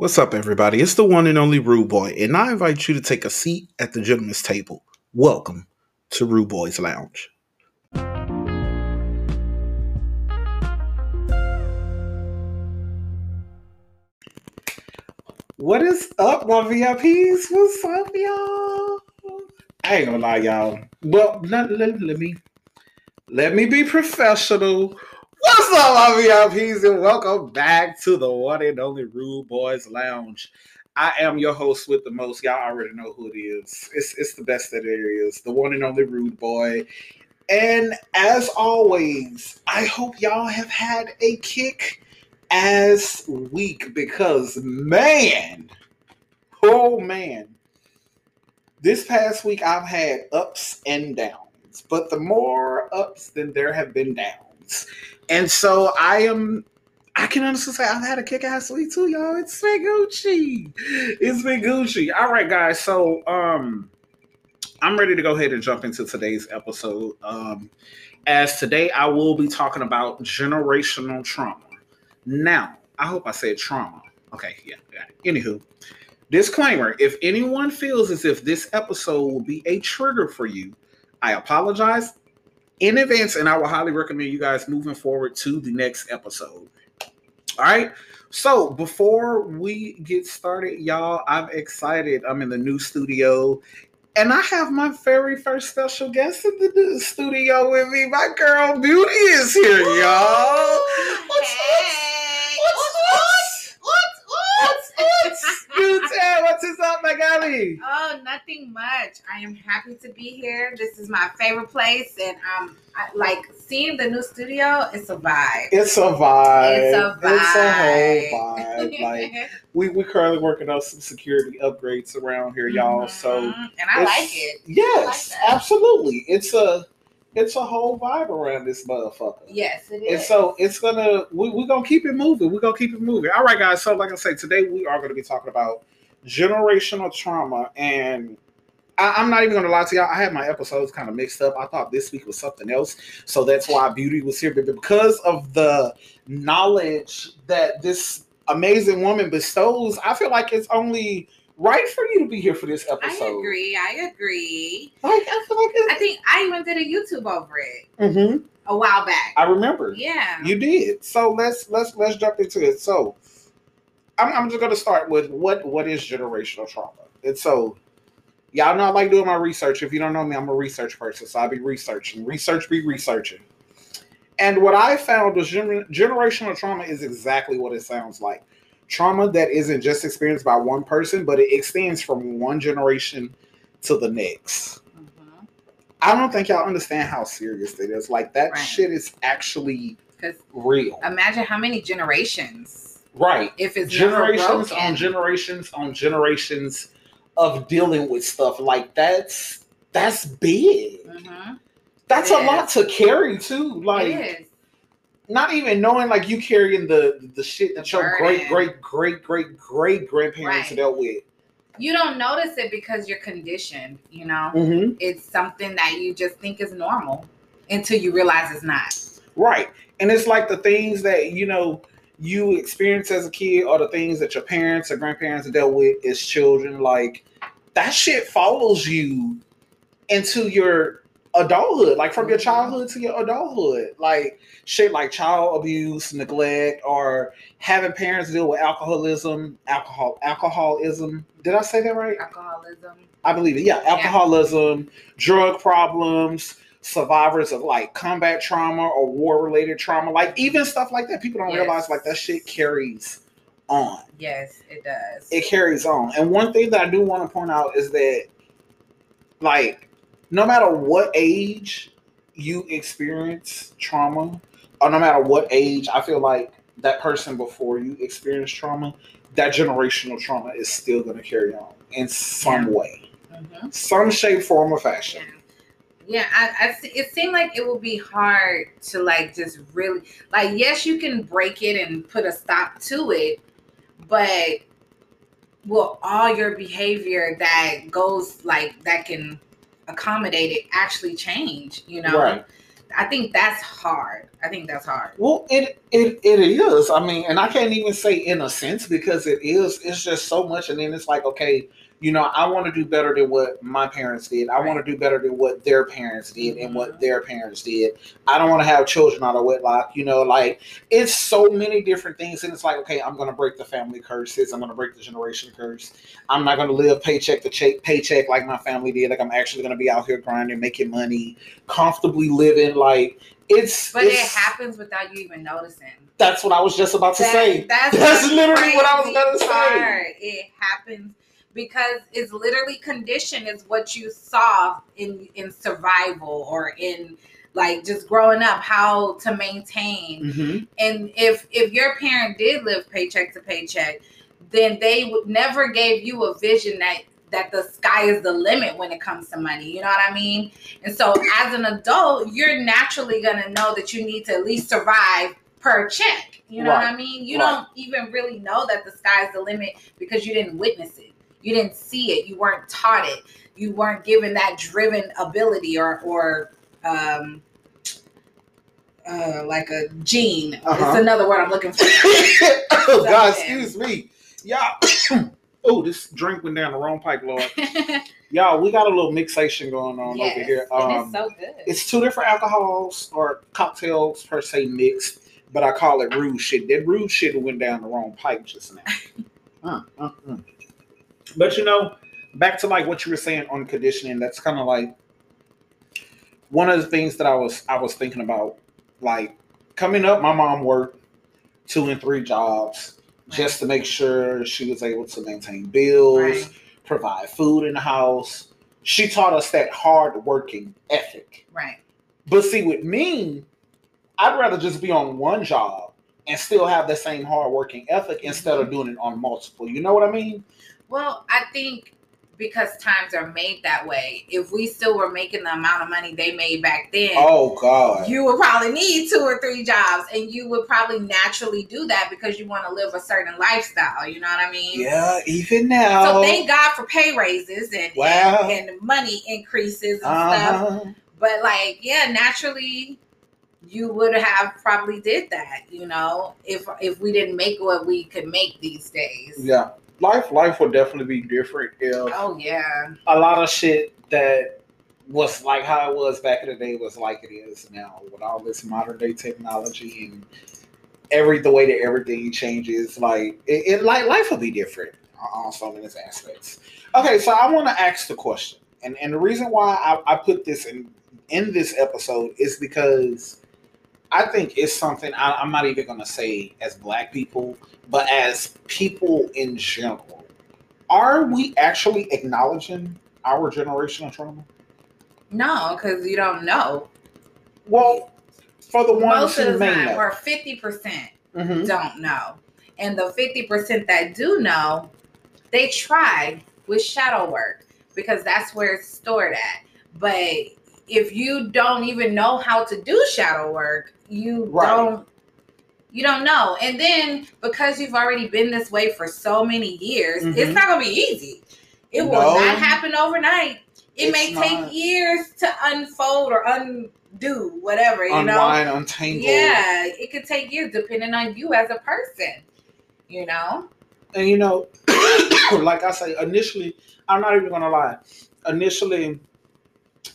What's up, everybody? It's the one and only Rude Boy, and I invite you to take a seat at the gentleman's table. Welcome to Rude Boy's Lounge. What is up, my VIPs? What's up, y'all? I ain't gonna lie, y'all. Well, let, let, let me let me be professional. What's up, my VIPs, and welcome back to the one and only Rude Boys Lounge. I am your host with the most. Y'all already know who it is. It's it's the best that there is. The one and only Rude Boy. And as always, I hope y'all have had a kick ass week because man, oh man, this past week I've had ups and downs, but the more ups than there have been downs. And so I am I can honestly say I've had a kick ass week too, y'all. It's been Gucci. It's been Gucci. All right, guys. So um I'm ready to go ahead and jump into today's episode. Um as today I will be talking about generational trauma. Now, I hope I said trauma. Okay, yeah, yeah. Anywho, disclaimer if anyone feels as if this episode will be a trigger for you, I apologize in advance and I will highly recommend you guys moving forward to the next episode. All right. So before we get started, y'all, I'm excited. I'm in the new studio. And I have my very first special guest in the studio with me. My girl Beauty is here, y'all. What's, Hey, what's, what's, Beauty, what's is up, my galley? Oh, nothing much. I am happy to be here. This is my favorite place, and um, I, like seeing the new studio. It's a vibe. It's a vibe. It's a vibe. It's a whole vibe. Like we we currently working on some security upgrades around here, y'all. So Mhm. and I like it. Yes, that. absolutely. It's a it's a whole vibe around this motherfucker. Yes, it is. And so it's gonna we we gonna keep it moving. We're gonna keep it moving. All right, guys. So like I say, today we are gonna be talking about generational trauma, and I, I'm not even gonna lie to y'all. I had my episodes kind of mixed up. I thought this week was something else, so that's why Beauty was here. But because of the knowledge that this amazing woman bestows, I feel like it's only right for you to be here for this episode. I agree. I agree. Like I feel like I think I even did a YouTube over it Mhm. a while back. I remember. yeah. You did. So let's let's let's jump into it. So I'm, I'm just gonna start with what what is generational trauma. And so y'all know I like doing my research. If you don't know me, I'm a research person, so I be researching. Research be researching. And what I found was gener- generational trauma is exactly what it sounds like. Trauma that isn't just experienced by one person, but it extends from one generation to the next. Mhm. I don't think y'all understand how serious it is. Like that Right. shit is actually real. imagine how many generations Right. if it's generations on generations on generations of dealing with stuff like that's that's big. Mhm. That's It a lot to carry too. Like it is. Not even knowing like you carrying the the shit that The your great great great great great grandparents Right. dealt with. You don't notice it because you're conditioned, you know? Mm-hmm. It's something that you just think is normal until you realize it's not. Right. And it's like the things that, you know, you experience as a kid or the things that your parents or grandparents dealt with as children. Like that shit follows you into your adulthood, like from your Mhm. childhood to your adulthood. Like shit like child abuse, neglect, or having parents deal with alcoholism, alcohol, alcoholism. Did I say that right? Alcoholism. I believe it. Yeah, alcoholism, drug problems, survivors of like combat trauma or war related trauma, like even stuff like that. People don't Yes. realize like that shit carries on. Yes, it does. It carries on. And one thing that I do want to point out is that, like, no matter what age you experience trauma, or no matter what age, I feel like that person before you experienced trauma, that generational trauma is still going to carry on in some Yeah. way Mhm. some shape, form, or fashion. Yeah, I, I, it seemed like it would be hard to like just really like. Yes, you can break it and put a stop to it, but will all your behavior that goes like that can accommodate it actually change? You know, Right. I think that's hard. I think that's hard. Well, it it it is. I mean, and I can't even say in a sense because it is. It's just so much, and then it's like, okay, you know, I want to do better than what my parents did. I want to do better than what their parents did and what Mhm. their parents did. I don't want to have children out of wedlock. You know, like it's so many different things, and it's like, okay, I'm gonna break the family curses. I'm gonna break the generation curse. I'm not gonna live paycheck to check, paycheck like my family did. Like I'm actually gonna be out here grinding, making money, comfortably living. Like it's. But it happens without you even noticing. That's what I was just about to That- say. That's, That's literally what I was gonna say. It happens because it's literally conditioned is what you saw in in survival or in like just growing up how to maintain. Mhm. and if if your parent did live paycheck to paycheck then they would never gave you a vision that that the sky is the limit when it comes to money you know what i mean? And so as an adult you're naturally going to know that you need to at least survive per check you know what i mean? You Right. don't even really know that the sky is the limit because you didn't witness it you didn't see it you weren't taught it you weren't given that driven ability or or um uh, like a gene. Uh-huh. It's another word I'm looking for. oh God, excuse me, y'all. oh, this drink went down the wrong pipe, Lord. Y'all, we got a little mixation going on yes, over here. Um, it's so good. it's two different alcohols or cocktails per se mixed, but I call it rude shit. That rude shit went down the wrong pipe just now. Mm, mm, mm. But you know, back to like what you were saying on conditioning. That's kind of like one of the things that I was I was thinking about. Like coming up, my mom worked two and three jobs just to make sure she was able to maintain bills, Right. provide food in the house. She taught us that hard working ethic. right. But see, with me, I'd rather just be on one job and still have the same hard working ethic instead of mm-hmm. doing it on multiple. You know what I mean? Well, I think because times are made that way, if we still were making the amount of money they made back then, Oh God. you would probably need two or three jobs, and you would probably naturally do that because you want to live a certain lifestyle. You know what I mean? yeah, even now. So thank God for pay raises and Wow. and, and money increases and stuff. uh-huh. But like, yeah, naturally, you would have probably did that. You know, if if we didn't make what we could make these days. Yeah. Life life would definitely be different if Oh yeah. a lot of shit that was like how it was back in the day was like it is now with all this modern day technology and every the way that everything changes like it, it like life will be different on some of these aspects okay so i want to ask the question and and the reason why I, I put this in in this episode is because i think it's something I, i'm not even going to say as black people but as people in general are we actually acknowledging our generational trauma? No, because you don't know. Well, for the ones Most who may time, know. or fifty percent Mhm. don't know, and the fifty percent that do know, they try with shadow work because that's where it's stored at. But if you don't even know how to do shadow work, you Right. don't you don't know. And then because you've already been this way for so many years, it's Mhm. not gonna be easy. It will not happen overnight. It It's may not. take years to unfold or undo whatever, you know. Unwind, untangle. Yeah, it could take years depending on you as a person. You know? And you know, like I say, initially, I'm not even gonna lie. Initially,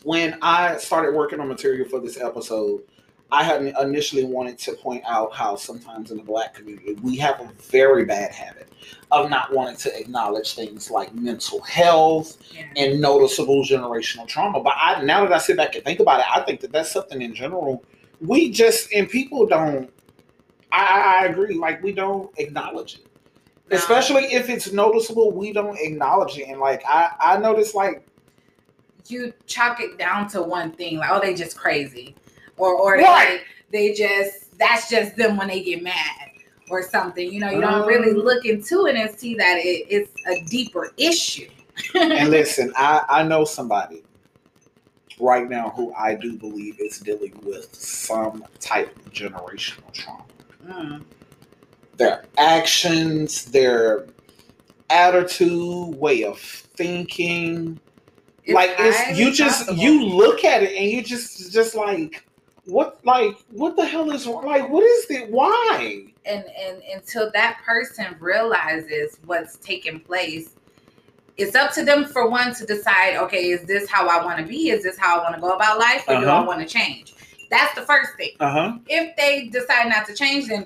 when I started working on material for this episode, I had initially wanted to point out how sometimes in the black community we have a very bad habit of not wanting to acknowledge things like mental health Yeah. and noticeable generational trauma. But I now that I sit back and think about it, I think that that's something in general we just and people don't. I, I agree. Like we don't acknowledge it, No. especially if it's noticeable. We don't acknowledge it, and like I I notice like you chalk it down to one thing, like, oh, they just crazy. Or or Right. like they just that's just them when they get mad or something. You know, you don't really Um. look into it and see that it, it's a deeper issue. and listen, I I know somebody right now who I do believe is dealing with some type of generational trauma. Mm. their actions, their attitude, way of thinking. It's like it's you just possible. you look at it and you just just like what like what the hell is like what is the why? and and until that person realizes what's taking place it's up to them for one to decide okay is this how i want to be is this how i want to go about life or do i Uh-huh. want to change that's the first thing Uh-huh. if they decide not to change then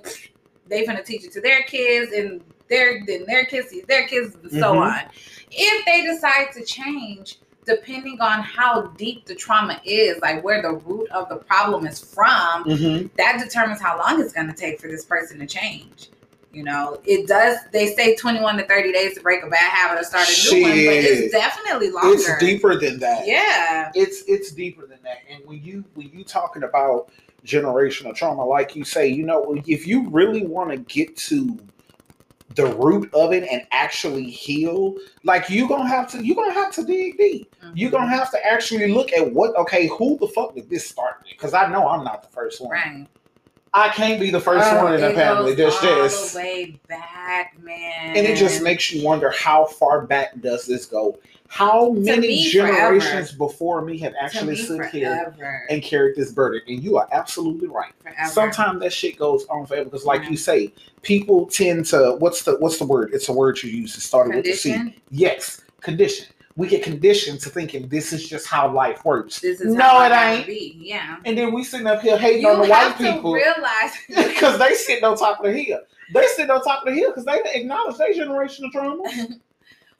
they're gonna teach it to their kids and their then their kids their kids and so Mhm. on if they decide to change depending on how deep the trauma is like where the root of the problem is from Mm-hmm. that determines how long it's going to take for this person to change. You know, it does. They say 21 to 30 days to break a bad habit or start a new one, but it's definitely longer. It's deeper than that. Yeah. It's it's deeper than that. And when you when you talking about generational trauma, like you say, you know, if you really want to get to the root of it and actually heal, like you gonna have to you gonna have to dig deep. You're gonna have to actually look at what okay, who the fuck did this start with? Because I know I'm not the first one. right. I can't be the first Oh, one in the family. There's just way back, man. and it just makes you wonder how far back does this go? How many me, generations before me have actually me, stood here and carried this burden? And you are absolutely right. forever. Sometimes that shit goes on forever because, like you say, people tend to what's the what's the word? It's a word you use. It started with the C. Yes, condition. We get conditioned to thinking this is just how life works, This is No, how it ain't. Be. Yeah. and then we sitting up here hating You on the white people realize. because they sitting on top of the hill. They sitting on top of the hill because they didn't acknowledge their generational trauma.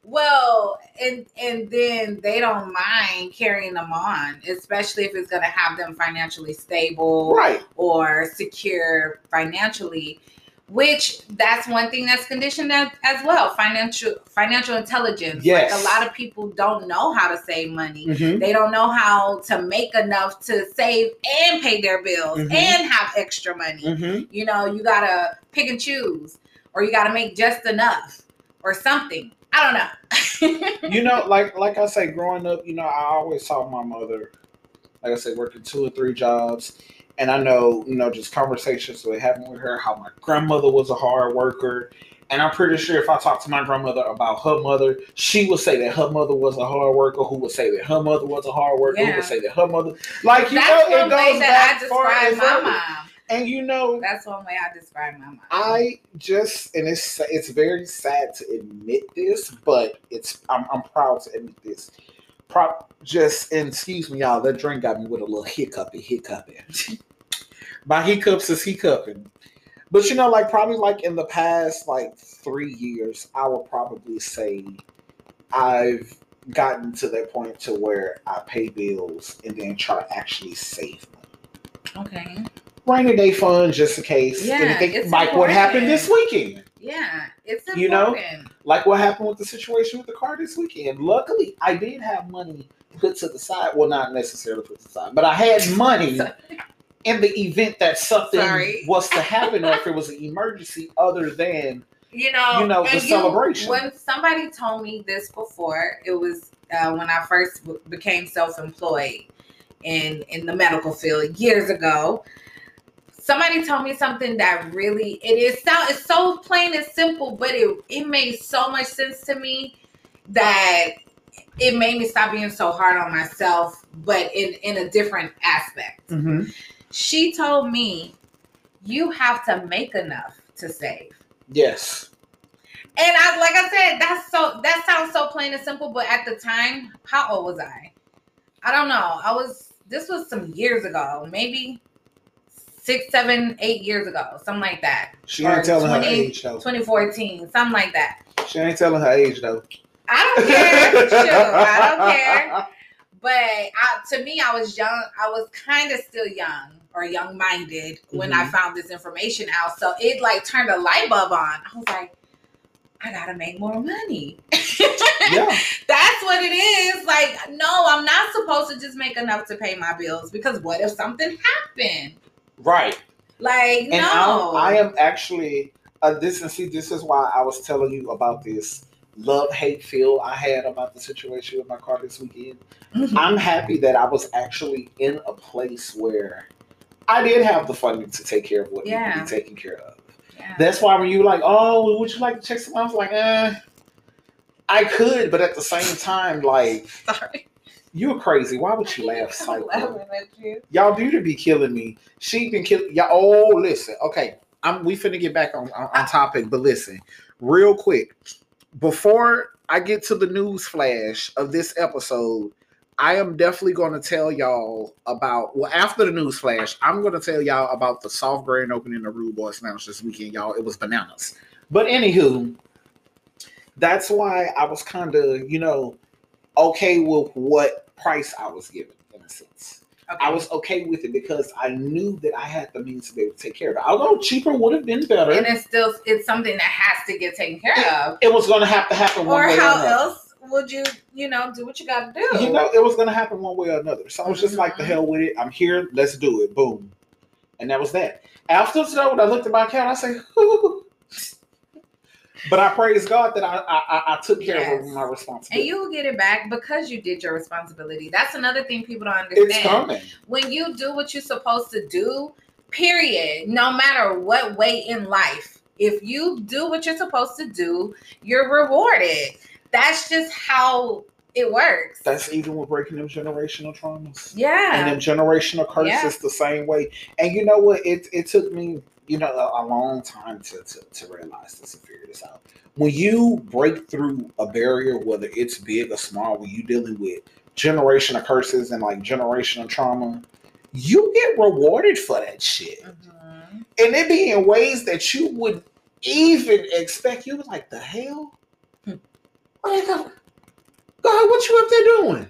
Well, and and then they don't mind carrying them on, especially if it's going to have them financially stable Right. or secure financially. Which that's one thing that's conditioned as, as well. Financial financial intelligence. Yes. Like a lot of people don't know how to save money. Mhm. They don't know how to make enough to save and pay their bills Mhm. and have extra money Mhm. you know you gotta pick and choose or you gotta make just enough or something i don't know You know, like like I say, growing up, you know, I always saw my mother, like I said, working two or three jobs. And I know, you know, just conversations we having with her, how my grandmother was a hard worker. And I'm pretty sure if I talk to my grandmother about her mother, she would say that her mother was a hard worker. Who would say that her mother was a hard worker? Who would say that her mother, like you that's know, it one way goes that i far describe my mom And you know, that's one way i describe my mom I just and it's it's very sad to admit this, but it's I'm I'm proud to admit this. Pro, just and excuse me, y'all. That drink got me with a little hiccupy, hiccuping. My hiccups is hiccuping. But you know, like probably like in the past like three years, I would probably say I've gotten to that point to where I pay bills and then try to actually save money. okay Rainy day fund just in case Yeah, anything like what happened this weekend. yeah it's important You know? like what happened with the situation with the car this weekend. Luckily, I did have money put to the side. Well, not necessarily put to the side, but I had money in the event that something Sorry. was to happen or if it was an emergency other than you know, You know, the and celebration. When somebody told me this before, it was uh, when I first w- became self-employed in in the medical field years ago. Somebody told me something that really it is so it's so plain and simple, but it it made so much sense to me that it made me stop being so hard on myself, but in in a different aspect. Mm-hmm. She told me you have to make enough to save. yes, And I like I said, that's so that sounds so plain and simple, but at the time, how old was I? I don't know. I was this was some years ago, maybe six, seven, eight years ago, something like that. she Or ain't telling her age though. 2014, something like that. She ain't telling her age though. I don't care. I don't care. But I, to me, I was young. I was kind of still young or young minded when I Mhm. found this information out. So it like turned a light bulb on. I was like, I gotta make more money. Yeah, That's what it is. Like, no, I'm not supposed to just make enough to pay my bills because what if something happened? Right. Like, And no. I'm, I am actually uh, this and see this is why I was telling you about this love hate feel I had about the situation with my car this weekend. I'm happy that I was actually in a place where I did have the funding to take care of what needed to Yeah. be taken care of. Yeah. That's why when you were like, oh, would you like to check some? I was like, eh, I could, but at the same time, like, Sorry. You're crazy. Why would you laugh, I'm psycho? laughing at you. Y'all do to be killing me. She been killing y'all. Oh, listen. Okay, I'm. We finna get back on, on on topic, but listen, real quick, before I get to the news flash of this episode, I am definitely going to tell y'all about. Well, after the news flash, I'm going to tell y'all about the soft grand opening of Rude Boys Lounge this weekend, y'all. It was bananas. But anywho, that's why I was kind of, you know, okay with what price I was given in a sense. Okay. I was okay with it because I knew that I had the means to be able to take care of it. Although cheaper would have been better, and it's still it's something that has to get taken care of. it was going to have to happen one Or how else would you, you know, do what you got to do? You know, it was going to happen one way or another. So I was just like, the Mhm. hell with it. I'm here. Let's do it. Boom. And that was that. After that, when I looked at my account, I said, but I praise God that I I, I- took care Yes. of my responsibility. and you will get it back because you did your responsibility. That's another thing people don't understand. it's coming. when you do what you're supposed to do, period, no matter what way in life, if you do what you're supposed to do, you're rewarded. That's just how it works. That's even with breaking them generational traumas. Yeah. And them generational curses Yeah. the same way. And you know what? It it took me, you know, a, a long time to, to to realize this and figure this out. When you break through a barrier, whether it's big or small, when you dealing with generational curses and like generational trauma, you get rewarded for that shit. Mhm. And it be in ways that you wouldn't even expect. You was like, the hell? Hmm. God, what you up there doing?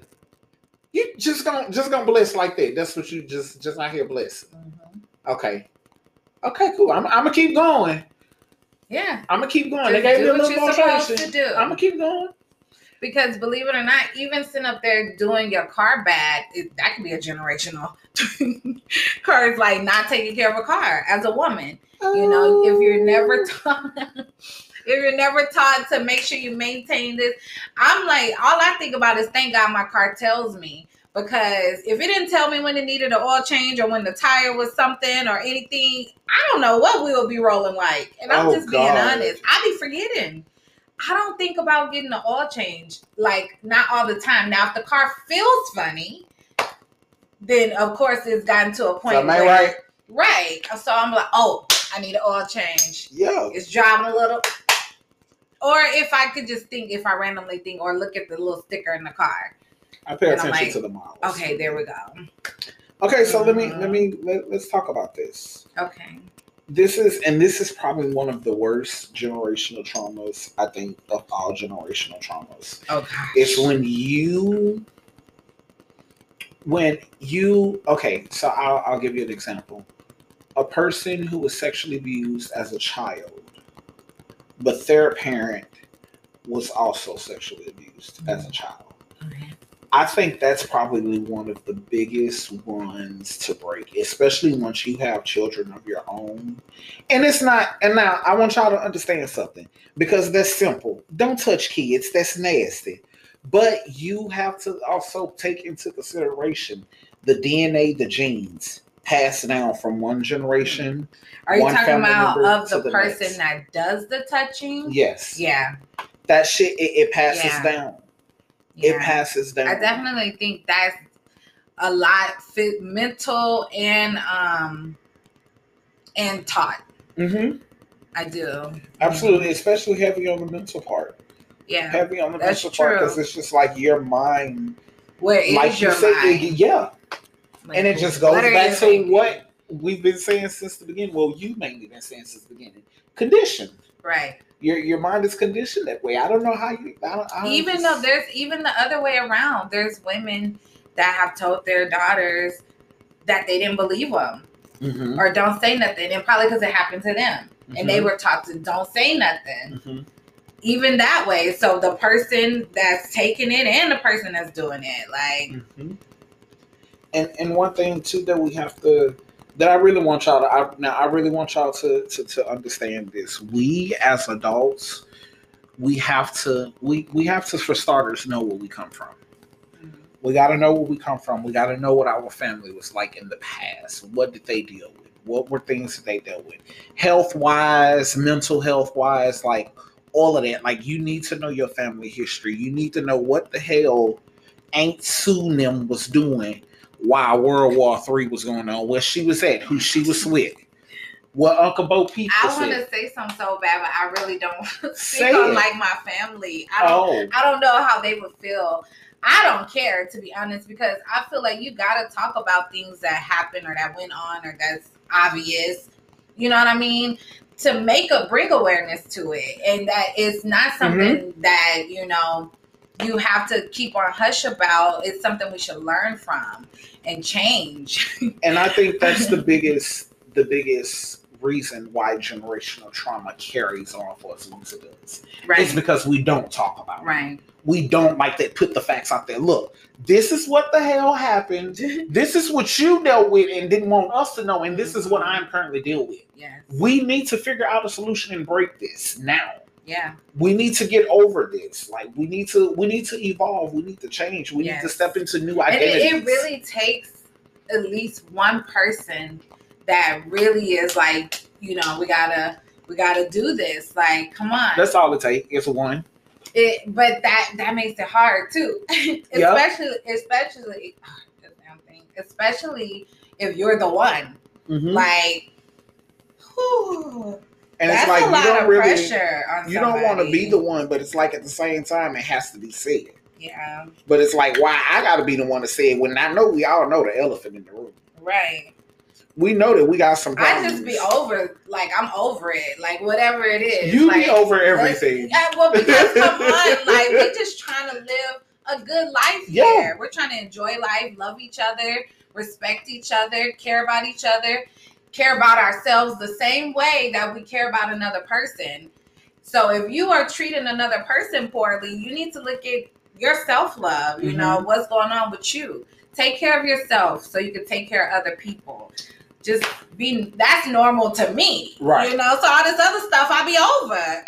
You just gonna just gonna bless like that. That's what you just just out here blessing. Mhm. Okay. Okay, cool. I'm, I'm gonna keep going. Yeah. I'm gonna keep going. Just they gave me a what little you're supposed motivation. to do. I'm gonna keep going. Because believe it or not, even sitting up there doing your car bad, it, that could be a generational car curse, like not taking care of a car as a woman. You know, if you're never oh. taught, if you're never taught to make sure you maintain this, I'm like, all I think about is thank God my car tells me. Because if it didn't tell me when it needed an oil change or when the tire was something or anything, I don't know what we will be rolling like. And I'm Oh, just being God. honest. I be forgetting. I don't think about getting an oil change like not all the time. Now, if the car feels funny, then of course it's gotten to a point Am I right? Right. So I'm like, oh, I need an oil change. Yeah. It's driving a little. Or if I could just think, if I randomly think or look at the little sticker in the car. I pay And attention like, to the models. Okay, there we go. Okay, so let me Mhm. let me let, let's talk about this. Okay. This is and this is probably one of the worst generational traumas I think of all generational traumas. Okay. It's when you when you okay, so I'll I'll give you an example. A person who was sexually abused as a child, but their parent was also sexually abused as a child. I think that's probably one of the biggest ones to break, especially once you have children of your own. And it's not, and now I want y'all to understand something because that's simple. Don't touch kids, that's nasty. But you have to also take into consideration the DNA, the genes passed down from one generation. Are you talking about of the, the person next. that does the touching? Yes. Yeah. That shit, it, it passes Yeah. down. It passes down. I definitely think that's a lot fit mental and um and taught. Mm-hmm. I do. Absolutely, especially heavy on the mental part. Yeah. heavy on the That's mental part because it's just like your mind, Where is like your you said, mind? it- yeah, Like, and it just goes back to what we've been saying since the beginning. Well, you mainly been saying since the beginning. Conditioned. Right. Your your mind is conditioned that way. I don't know how you. I don't, I don't even just- though there's even the other way around there's women that have told their daughters that they didn't believe them Mhm, or don't say nothing and probably because it happened to them and they mhm, were taught to don't say nothing mhm. even that way so the person that's taking it and the person that's doing it like Mhm. And and one thing too that we have to that I really want y'all to I, now I really want y'all to, to to understand this. We as adults, we have to we we have to for starters know where we come from. Mm-hmm. We got to know where we come from. We got to know what our family was like in the past. What did they deal with? What were things that they dealt with? Health wise, mental health wise, like all of that. Like you need to know your family history. You need to know what the hell Aunt Sue them was doing while World War Three was going on, where she was at, who she was with. What Uncle Bo Peep I want to say something so bad, but I really don't Say on it. like my family. I don't. Oh, I don't know how they would feel. I don't care to be honest because I feel like you got to talk about things that happen or that went on or that's obvious. You know what I mean? To make a bring awareness to it, and that it's not mm-hmm. something that you know you have to keep on hush about. It's something we should learn from and change. and I think that's the biggest, the biggest reason why generational trauma carries on for as long as it does. Right. It's because we don't talk about it. Right. we don't like that put the facts out there. Look, this is what the hell happened. This is what you dealt with and didn't want us to know, and this is what mm-hmm. I'm currently dealing with. Yes. We need to figure out a solution and break this now. Yeah. We need to get over this. Like we need to we need to evolve. We need to change. We need to step into new identities. it, it really takes at least one person that really is like, you know, we gotta we gotta do this. Like, come on. That's all it takes. It's one. It, but that that makes it hard too. especially especially this damn thing. Especially if you're the one. Mhm. Like whew, and that's it's like a you don't of really pressure on you don't want to be the one, but it's like at the same time it has to be said. Yeah. But it's like why I got to be the one to say it when I know we all know the elephant in the room. Right. we know that we got some I just be over like I'm over it. Like whatever it is. You like, be over everything. Yeah, well, because come on, like we're just trying to live a good life Yeah. here. We're trying to enjoy life, love each other, respect each other, care about each other, care about ourselves the same way that we care about another person. So if you are treating another person poorly, you need to look at your self love. You Mm-hmm. know what's going on with you. Take care of yourself so you can take care of other people. Just be that's normal to me, Right. You know, so all this other stuff I'll be over.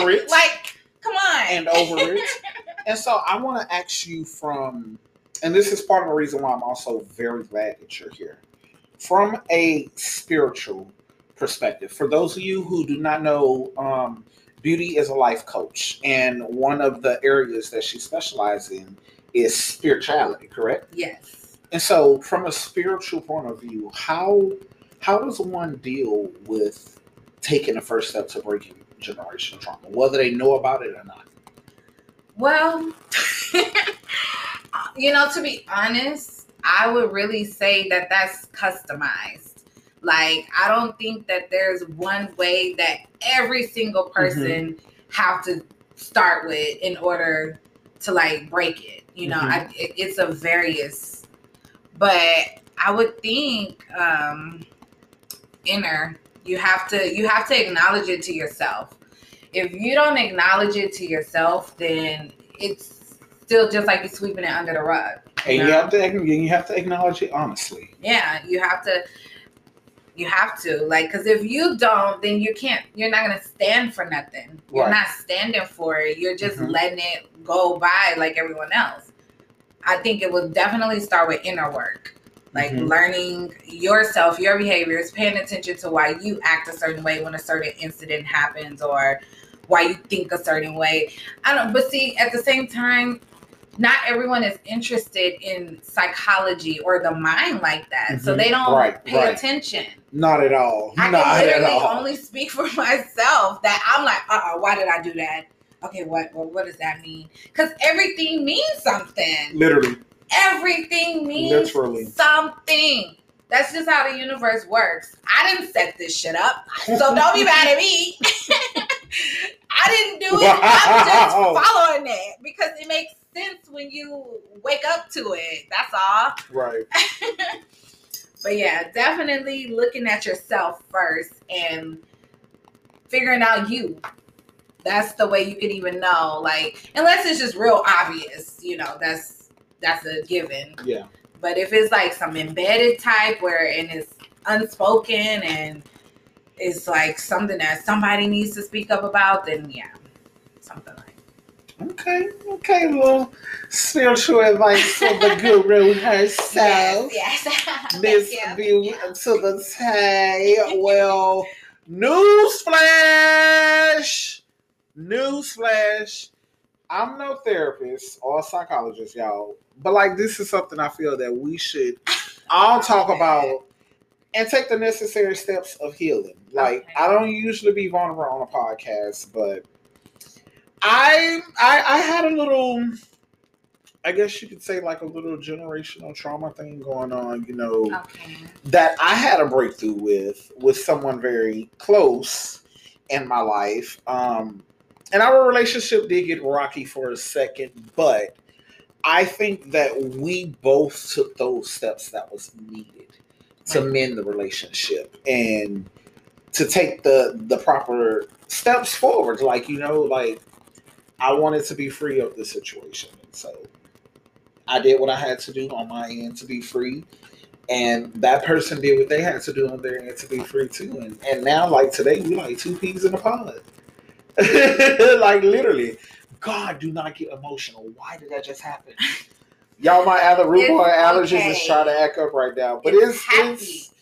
over it like, come on. and over it. And so I want to ask you from, and this is part of the reason why I'm also very glad that you're here. From a spiritual perspective, for those of you who do not know, um, Beauty is a life coach, and one of the areas that she specializes in is spirituality, correct? Yes. And so, from a spiritual point of view, how how does one deal with taking the first step to breaking generational trauma, whether they know about it or not? Well, you know, to be honest, I would really say that that's customized. Like, I don't think that there's one way that every single person have to start with in order to like break it. You know, Mhm. I, it, it's a various, but I would think um inner. You have to you have to acknowledge it to yourself. If you don't acknowledge it to yourself, then it's still just like you're sweeping it under the rug. And you know? have to and you have to acknowledge it honestly. yeah you have to you have to like because if you don't then you can't you're not gonna stand for nothing you're Right. not standing for it you're just Mhm. letting it go by like everyone else i think it will definitely start with inner work like Mhm. learning yourself your behaviors paying attention to why you act a certain way when a certain incident happens or why you think a certain way i don't but see at the same time not everyone is interested in psychology or the mind like that so Mhm. they don't Right, pay right. attention Not at all. I Not can literally all. only speak for myself that I'm like, uh uh why did I do that? Okay, what what, what does that mean? Because everything means something. Literally. Everything means Literally. something. That's just how the universe works. I didn't set this shit up. So don't be mad at me. I didn't do it. I'm just following it because it makes sense when you wake up to it. That's all. Right. But yeah, definitely looking at yourself first and figuring out you. That's the way you can even know. Like, unless it's just real obvious, you know, that's that's a given. Yeah. But if it's like some embedded type where and it's unspoken and it's like something that somebody needs to speak up about, then yeah, something Okay. Okay. Little spiritual advice from the guru herself. Yes, yes. You. View to the tay. Well, newsflash. Newsflash. I'm no therapist or psychologist, y'all. But like this is something I feel that we should all talk about and take the necessary steps of healing. Like Okay. I don't usually be vulnerable on a podcast, but I I I had a little I guess you could say like a little generational trauma thing going on, you know, Okay. that I had a breakthrough with with someone very close in my life. Um and our relationship did get rocky for a second, but I think that we both took those steps that was needed to mend the relationship and to take the the proper steps forward. Like, you know, like I wanted to be free of the situation. So I did what I had to do on my end to be free. And that person did what they had to do on their end to be free too. And and now like today we like two peas in a pod. like literally. God, do not get emotional. Why did that just happen? Y'all might have the root It's boy allergies okay. is trying to act up right now. But It's it's, it's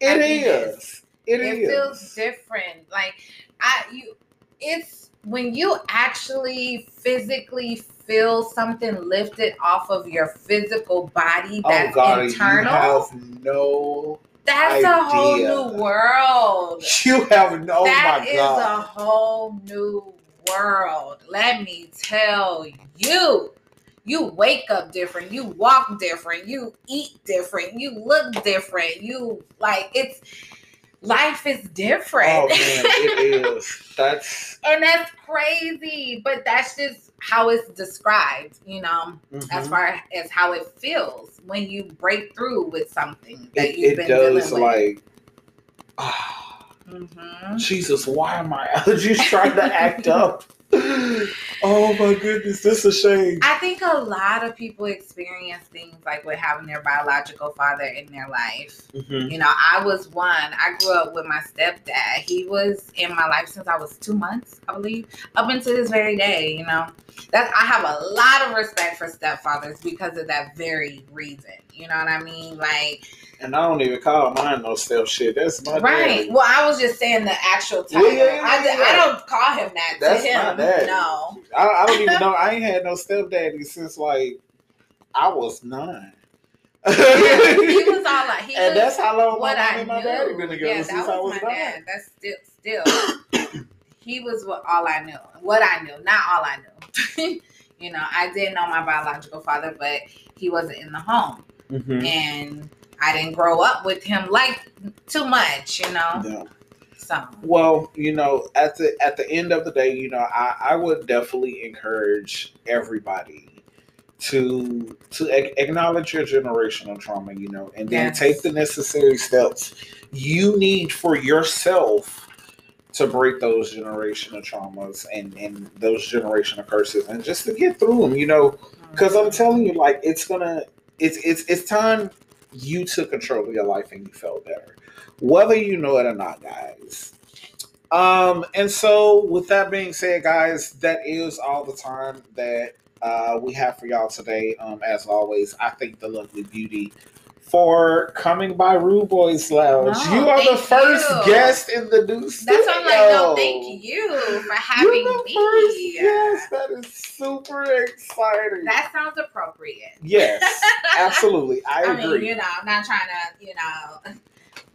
it Happiness. is. It it is. feels different. Like I you it's when you actually physically feel something lifted off of your physical body oh, that's oh God, internal. you have no that's a whole new world. you have no oh, That oh is God. a whole new world. Let me tell you. You wake up different. You walk different. You eat different. You look different. You like it's life is different. Oh man, it is. That's and that's crazy. But that's just how it's described, you know, as mhm. far as how it feels when you break through with something that it, you've it been does dealing like ah, with. hmm Jesus, why are my allergies trying to act up? Oh my goodness, this is a shame. I think a lot of people experience things like with having their biological father in their life. Mhm. You know, I was one. I grew up with my stepdad. He was in my life since I was two months, I believe, up until this very day. You know, that I have a lot of respect for stepfathers because of that very reason. You know what I mean? Like, And I don't even call mine no step shit. That's my right? daddy. Well, I was just saying the actual Yeah, title. yeah, yeah, I, yeah. I don't call him that That's to my him. daddy. No. I, I don't even know. I ain't had no stepdaddy since like I was nine. he was all like he and that's how long what I and my daddy been together yeah, since that I was my nine. dad. That's still still. he was what all I knew. What I knew, not all I knew. you know, I did know my biological father, but he wasn't in the home, Mhm. and I didn't grow up with him like too much. You know, Yeah. so Well, you know, at the at the end of the day, you know, I, I would definitely encourage everybody to to ac- acknowledge your generational trauma, you know, and then Yes. take the necessary steps you need for yourself to break those generational traumas and and those generational curses, and just to get through them, you know, mm-hmm. because I'm telling you, like it's gonna, it's it's it's time you took control of your life and you felt better, whether you know it or not, guys. Um, and so with that being said, guys, that is all the time that uh, we have for y'all today. Um, as always, I thank the lovely beauty for coming by Rude Boys Lounge. No, you are the first you. guest in the new studio. That's why I'm like, no, thank you for having me. Yes, that is super exciting. That sounds appropriate. yes, absolutely. I, I, agree. mean, you know, I'm not trying to, you know.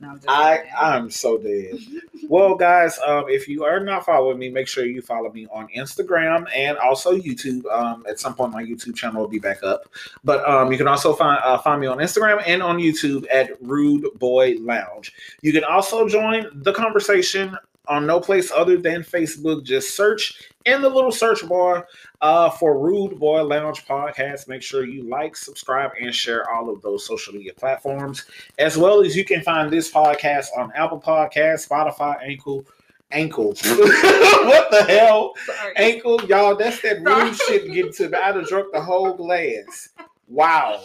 No, I kidding. I'm so dead. well, guys, um, if you are not following me, make sure you follow me on Instagram and also YouTube. Um, at some point, my YouTube channel will be back up, but um, you can also find uh, find me on Instagram and on YouTube at Rude Boy Lounge. You can also join the conversation on no place other than Facebook. Just search in the little search bar uh, for Rude Boy Lounge Podcast. Make sure you like, subscribe, and share all of those social media platforms as well as you can find this podcast on Apple Podcasts, Spotify, Ankle, Ankle. what the hell? Sorry. Ankle, y'all, that's that rude shit getting to me. I'd have drunk the whole glass. Wow.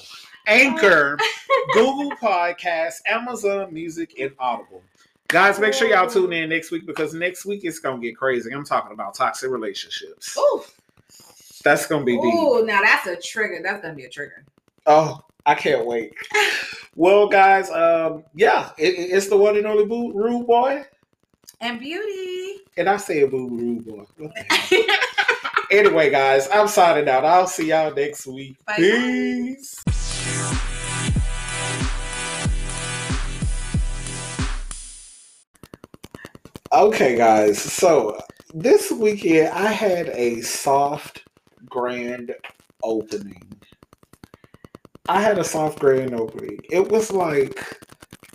Anchor, Google Podcasts, Amazon Music, and Audible. Guys, make sure y'all tune in next week because next week it's gonna get crazy. I'm talking about toxic relationships. Ooh, That's gonna be deep. ooh, now that's a trigger. That's gonna be a trigger. Oh, I can't wait. well, guys, um, yeah, it, it- it's the one and only Boo Rude Boy. And beauty. And I say a Boo Rude Boy. What the hell? anyway, guys, I'm signing out. I'll see y'all next week. Bye. Peace. Okay, guys. So this weekend I had a soft grand opening. I had a soft grand opening. It was like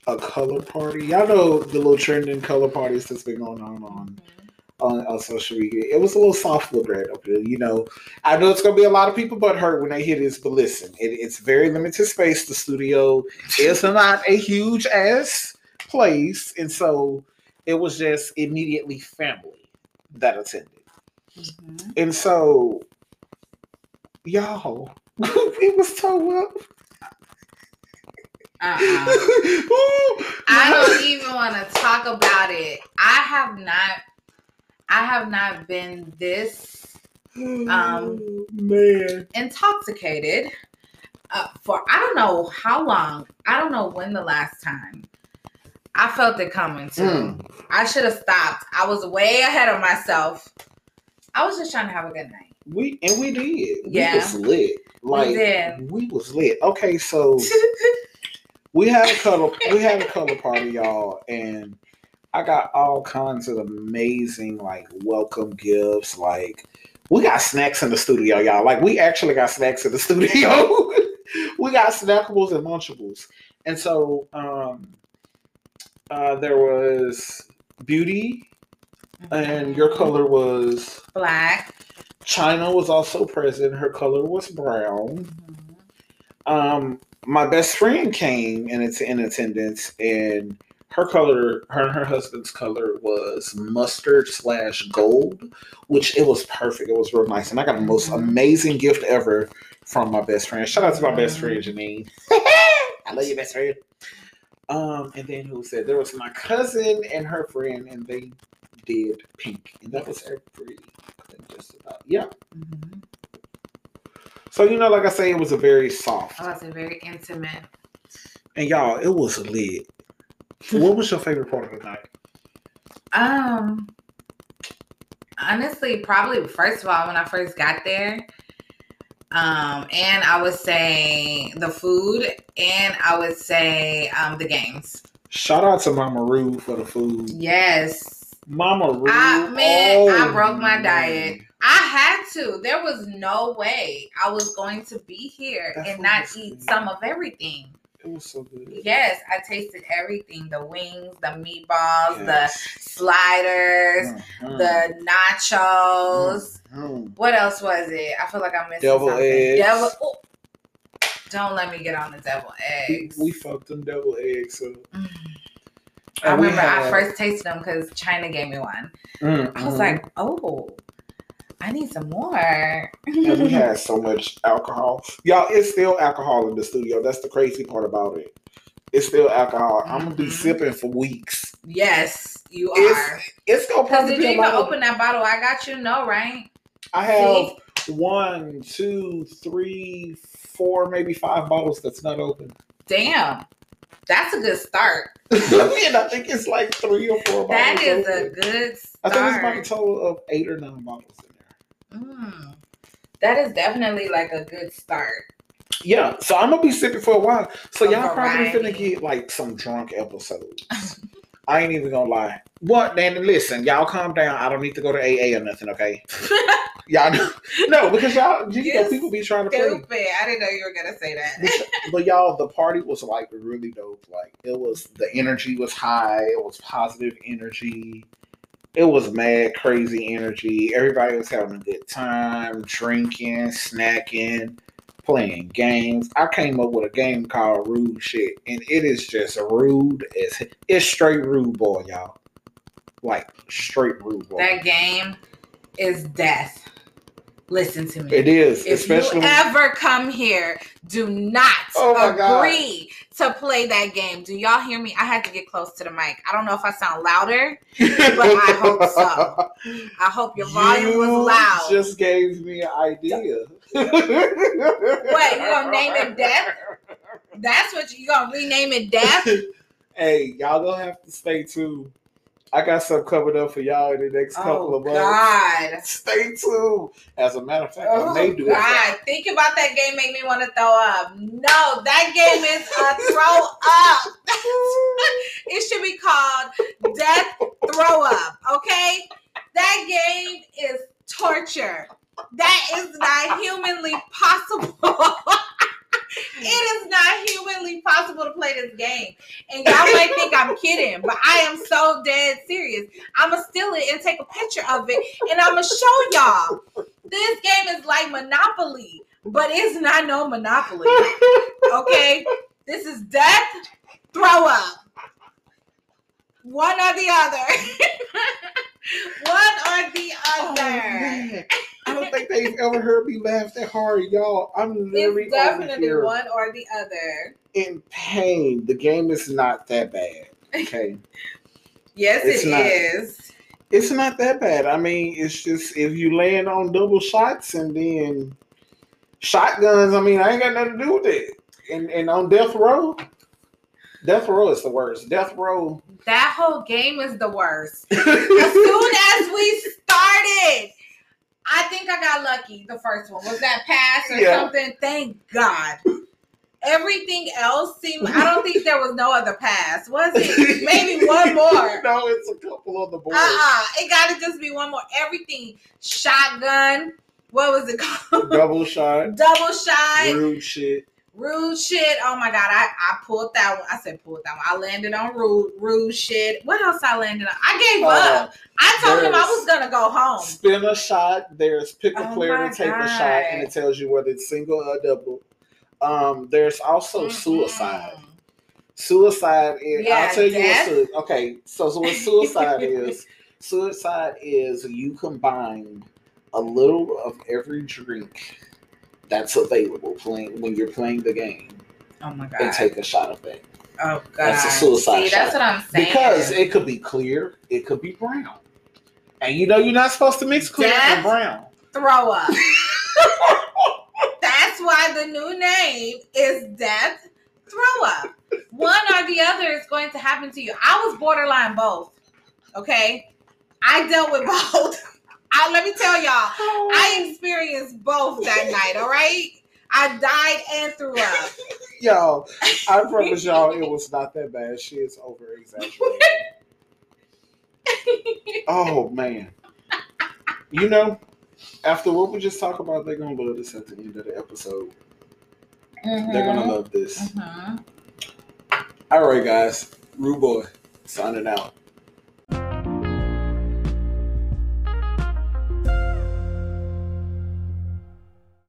a color party. Y'all know the little trending color parties that's been going on on mm-hmm. on, on social media. It was a little soft little grand opening. You know, I know it's gonna be a lot of people but hurt when they hear this, but listen, it, it's very limited space. The studio is not a huge ass place, and so it was just immediately family that attended. Mhm. And so, y'all, it was so up. Uh-uh. I don't even want to talk about it. I have not. I have not been this um, man. intoxicated uh, for I don't know how long. I don't know when the last time. I felt it coming too. Mm. I should have stopped. I was way ahead of myself. I was just trying to have a good night. We and we did. Yeah. We was lit. Like did. we was lit. Okay, so we had a color we had a color party, y'all, and I got all kinds of amazing like welcome gifts. Like we got snacks in the studio, y'all. Like we actually got snacks in the studio. we got snackables and lunchables. And so um uh there was beauty and your color was black. China was also present. Her color was brown. Mhm. Um, my best friend came and it's in attendance, and her color, her and her husband's color was mustard slash gold, which it was perfect. It was real nice, and I got the most Mhm. amazing gift ever from my best friend. Shout out to my best friend Janine. I love you, best friend. Um, and then who said there was my cousin and her friend, and they did pink, and that was every just about yeah. Mhm. So you know, like I say, it was a very soft. Oh, it's a very intimate. And y'all, it was lit. what was your favorite part of the night? Um, honestly, probably first of all, when I first got there, um, and I would say the food, and I would say um the games. Shout out to Mama Rue for the food. Yes, Mama Rue. I- man, I oh, broke my man. diet. I had to. There was no way I was going to be here and not eat some of everything. It was so good. Yes, I tasted everything: the wings, the meatballs, Yes. the sliders, Mhm. the nachos. Mhm. What else was it? I feel like I'm missing Devil something. eggs. Devil. Don't let me get on the devil We, eggs. we fucked them devil eggs up. Mm. I we remember I first tasted them because China gave me one. Mm, I was mhm. like, oh, I need some more. and we had so much alcohol. Y'all, it's still alcohol in the studio. That's the crazy part about it. It's still alcohol. I'm gonna be mm-hmm. sipping for weeks. yes, you are. It's gonna probably did you a even open that bottle? I got you. No, right? I have See? one, two, three, four, maybe five bottles that's not open. Damn. That's a good start. and I think it's like three or four bottles. That is a open. good I think it's about a total of eight or nine bottles. Mm. That is definitely like a good start. Yeah, so I'm gonna be sipping for a while. So y'all probably finna variety. get like some drunk episodes. I ain't even gonna lie. What? Then listen, y'all calm down. I don't need to go to AA or nothing, okay? y'all know, no, because y'all, you know, people be trying to play. Stupid. I didn't know you were gonna say that. but, but y'all, the party was like really dope. Like it was, the energy was high. It was positive energy. It was mad crazy energy. Everybody was having a good time, drinking, snacking, playing games. I came up with a game called Rude Shit, and it is just rude as it's straight rude boy, y'all. Like straight rude boy. That game is death. Listen to me. it is, if especially you ever come here, do not Oh my God. agree to play that game. Do y'all hear me? I had to get close to the mic. I don't know if I sound louder. but I hope so. I hope your volume was loud. Just gave me an idea. What, you gonna name it Death? That's what you, you gonna rename it Death? hey, y'all gonna have to stay tuned I got something covered up for y'all in the next oh, couple Oh of months. God. Stay tuned. As a matter of fact, I Oh may do it. God. Think about that game make me want to throw up. No, that game is a throw up. it should be called Death Throw Up. Okay? That game is torture. That is not humanly possible. it is not humanly possible to play this game. And y'all might think I'm kidding, but I am so dead serious. I'ma steal it and take a picture of it and I'ma show y'all. This game is like Monopoly, but it's not no Monopoly. Okay? This is death, throw up. One or the other. One or the Oh, other. man. I don't think they've ever heard me laugh that hard, y'all. I'm literally it's definitely one or the other. in pain. The game is not that bad. Okay. Yes, It's it not. is. it's not that bad. I mean, it's just if you land on double shots and then shotguns, I mean, I ain't got nothing to do with it. And and on death row, death row is the worst. Death row. That whole game is the worst. As soon as we started, I think I got lucky. The first one was that pass or Yeah. something. Thank God. Everything else seemed. I don't think there was no other pass. Was it? Maybe one more. no, it's a couple on the board. Uh-uh. It gotta just be one more. Everything. Shotgun. What was it called? Double shot, Double shot. rude shit. Rude shit. Oh my god. I, I pulled that one. I said pulled that one. I landed on rude rude shit. What else I landed on? I gave Uh, up. I told him I was gonna go home. Spin a shot. There's pick a Oh player to take a shot, and it tells you whether it's single or double. Um, there's also suicide. Mm-mm. Suicide is. Yeah, I'll tell you death. what. Su- okay, so, so what suicide is? Suicide is you combine a little of every drink that's available playing when you're playing the game Oh my god! and take a shot of that. Oh god. That's a suicide See, that's what I'm saying. Because it could be clear, it could be brown, and you know you're not supposed to mix clear and brown. throw up. that's why the new name is death throw up. One or the other is going to happen to you. I was borderline both. Okay. I dealt with both. I let me tell y'all, I experienced both that night, all right? I died and threw up. Y'all, I promise y'all it was not that bad. She is over exaggerating. oh man. You know, after what we just talked about, they're gonna love this at the end of the episode. They're gonna love this. Mhm. All right, guys. Rude boy signing out.